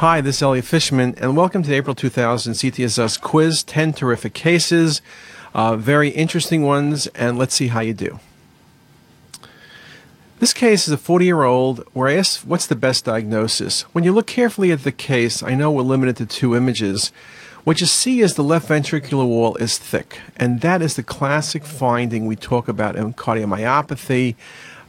Hi, this is Elliot Fishman, and welcome to the April 2000 CTisus quiz 10 terrific cases. Uh, very interesting ones, and let's see how you do. This case is a 40 year old where I asked what's the best diagnosis. When you look carefully at the case, I know we're limited to two images. What you see is the left ventricular wall is thick, and that is the classic finding we talk about in cardiomyopathy.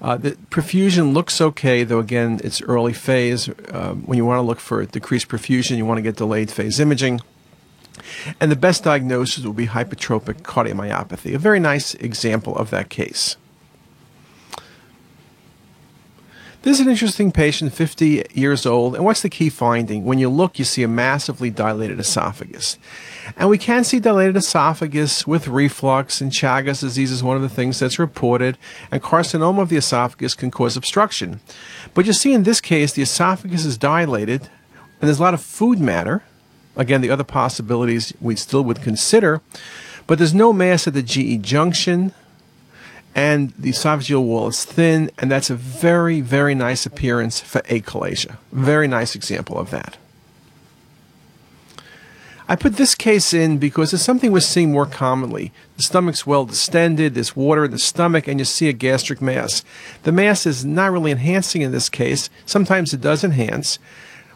Uh, the perfusion looks okay, though again, it's early phase. Uh, when you want to look for decreased perfusion, you want to get delayed phase imaging. And the best diagnosis will be hypertrophic cardiomyopathy, a very nice example of that case. This is an interesting patient, 50 years old. And what's the key finding? When you look, you see a massively dilated esophagus. And we can see dilated esophagus with reflux, and Chagas disease is one of the things that's reported. And carcinoma of the esophagus can cause obstruction. But you see in this case, the esophagus is dilated, and there's a lot of food matter. Again, the other possibilities we still would consider. But there's no mass at the GE junction and the esophageal wall is thin, and that's a very, very nice appearance for achalasia. Very nice example of that. I put this case in because it's something we're seeing more commonly. The stomach's well distended, there's water in the stomach, and you see a gastric mass. The mass is not really enhancing in this case. Sometimes it does enhance.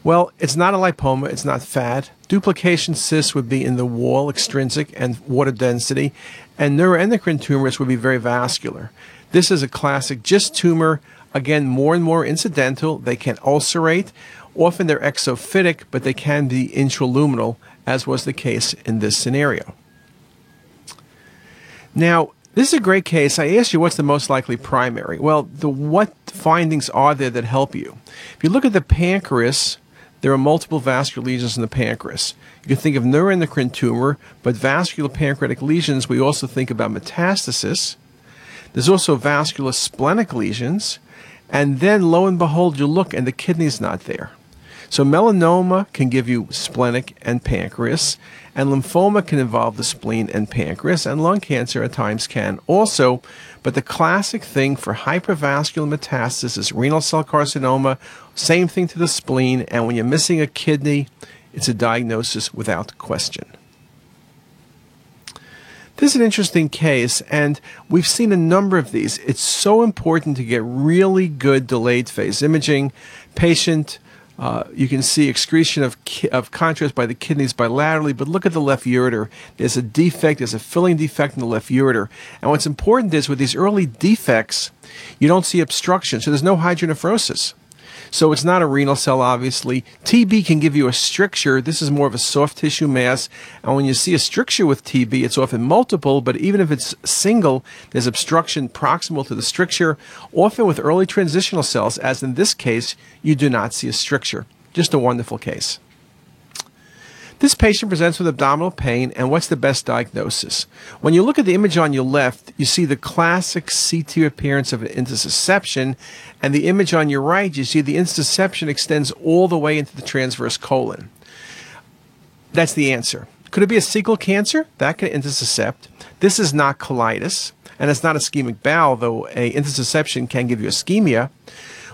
Well, it's not a lipoma, it's not fat. Duplication cysts would be in the wall, extrinsic, and water density, and neuroendocrine tumors would be very vascular. This is a classic GIST tumor, again, more and more incidental. They can ulcerate. Often they're exophytic, but they can be intraluminal, as was the case in this scenario. Now, this is a great case. I asked you what's the most likely primary. Well, the what findings are there that help you? If you look at the pancreas, there are multiple vascular lesions in the pancreas. You can think of neuroendocrine tumor, but vascular pancreatic lesions, we also think about metastasis. There's also vascular splenic lesions. And then lo and behold, you look and the kidney's not there. So melanoma can give you splenic and pancreas, and lymphoma can involve the spleen and pancreas, and lung cancer at times can also. But the classic thing for hypervascular metastasis is renal cell carcinoma, same thing to the spleen, and when you're missing a kidney, it's a diagnosis without question. This is an interesting case, and we've seen a number of these. It's so important to get really good delayed phase imaging. Patient uh, you can see excretion of, ki- of contrast by the kidneys bilaterally, but look at the left ureter. There's a defect, there's a filling defect in the left ureter. And what's important is with these early defects, you don't see obstruction, so there's no hydronephrosis. So it's not a renal cell, obviously. TB can give you a stricture. This is more of a soft tissue mass. And when you see a stricture with TB, it's often multiple, but even if it's single, there's obstruction proximal to the stricture. Often with early transitional cells, as in this case, you do not see a stricture. Just a wonderful case. This patient presents with abdominal pain, and what's the best diagnosis? When you look at the image on your left, you see the classic CT appearance of an intussusception, and the image on your right, you see the intussusception extends all the way into the transverse colon. That's the answer. Could it be a cecal cancer? That could intussuscept. This is not colitis, and it's not ischemic bowel, though a intussusception can give you ischemia.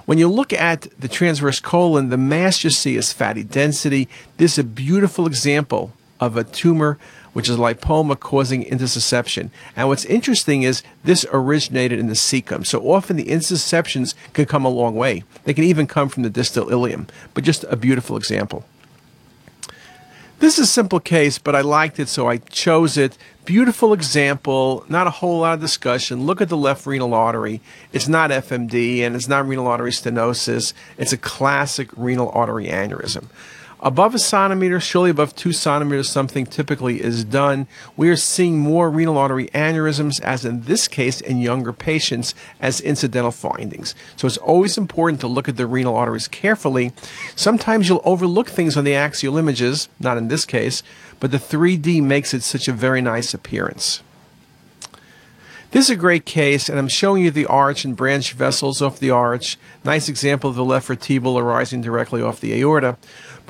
When you look at the transverse colon, the mass you see is fatty density. This is a beautiful example of a tumor which is lipoma causing intussusception. And what's interesting is this originated in the cecum. So often the intussusceptions can come a long way. They can even come from the distal ileum, but just a beautiful example. This is a simple case, but I liked it, so I chose it. Beautiful example, not a whole lot of discussion. Look at the left renal artery. It's not FMD and it's not renal artery stenosis. It's a classic renal artery aneurysm. Above a centimeter, surely above two centimeters, something typically is done. We are seeing more renal artery aneurysms, as in this case, in younger patients, as incidental findings. So it's always important to look at the renal arteries carefully. Sometimes you'll overlook things on the axial images, not in this case, but the 3D makes it such a very nice appearance. This is a great case, and I'm showing you the arch and branch vessels off the arch. Nice example of the left vertebral arising directly off the aorta.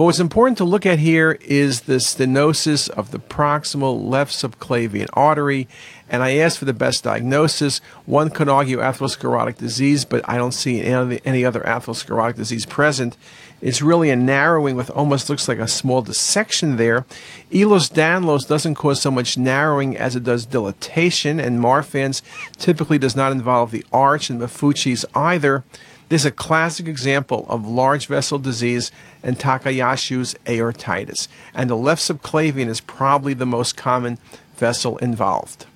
But what's important to look at here is the stenosis of the proximal left subclavian artery, and I asked for the best diagnosis. One could argue atherosclerotic disease, but I don't see any other atherosclerotic disease present. It's really a narrowing with almost looks like a small dissection there. Ehlers-Danlos doesn't cause so much narrowing as it does dilatation, and Marfan's typically does not involve the arch, and Maffucci's either. This is a classic example of large vessel disease and Takayasu's aortitis, and the left subclavian is probably the most common vessel involved.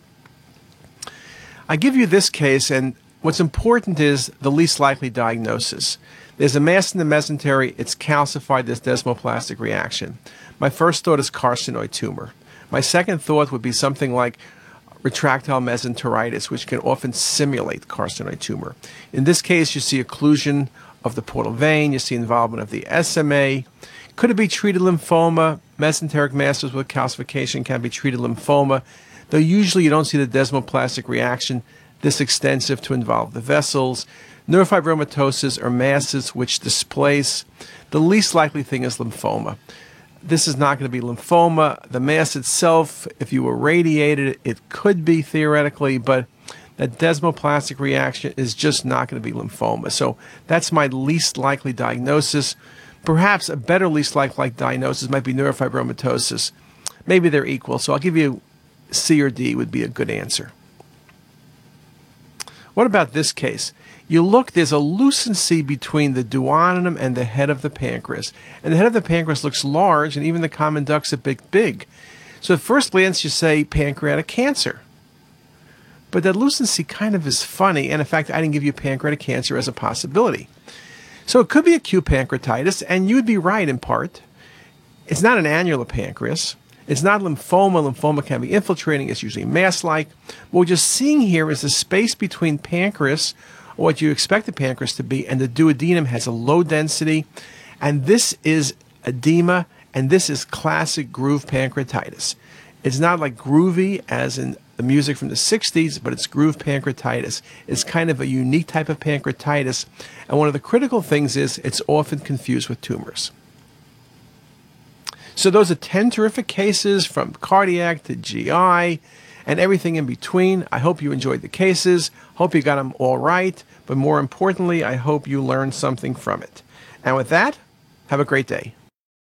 I give you this case, and what's important is the least likely diagnosis. There's a mass in the mesentery, it's calcified, this desmoplastic reaction. My first thought is carcinoid tumor. My second thought would be something like retractile mesenteritis, which can often simulate carcinoid tumor. In this case, you see occlusion of the portal vein, you see involvement of the SMA. Could it be treated lymphoma? Mesenteric masses with calcification can be treated lymphoma though usually you don't see the desmoplastic reaction this extensive to involve the vessels. Neurofibromatosis are masses which displace. The least likely thing is lymphoma. This is not going to be lymphoma. The mass itself, if you irradiated it, it could be theoretically, but that desmoplastic reaction is just not going to be lymphoma. So that's my least likely diagnosis. Perhaps a better least likely diagnosis might be neurofibromatosis. Maybe they're equal. So I'll give you C or D would be a good answer. What about this case? You look, there's a lucency between the duodenum and the head of the pancreas. And the head of the pancreas looks large, and even the common duct's a bit big. So at first glance, you say pancreatic cancer. But that lucency kind of is funny, and in fact, I didn't give you pancreatic cancer as a possibility. So it could be acute pancreatitis, and you'd be right in part. It's not an annular pancreas. It's not lymphoma. Lymphoma can be infiltrating. It's usually mass-like. What we're just seeing here is the space between pancreas, what you expect the pancreas to be, and the duodenum has a low density. And this is edema, and this is classic groove pancreatitis. It's not like groovy as in the music from the 60s, but it's groove pancreatitis. It's kind of a unique type of pancreatitis. And one of the critical things is it's often confused with tumors. So those are 10 terrific cases from cardiac to GI and everything in between. I hope you enjoyed the cases. Hope you got them all right. But more importantly, I hope you learned something from it. And with that, have a great day.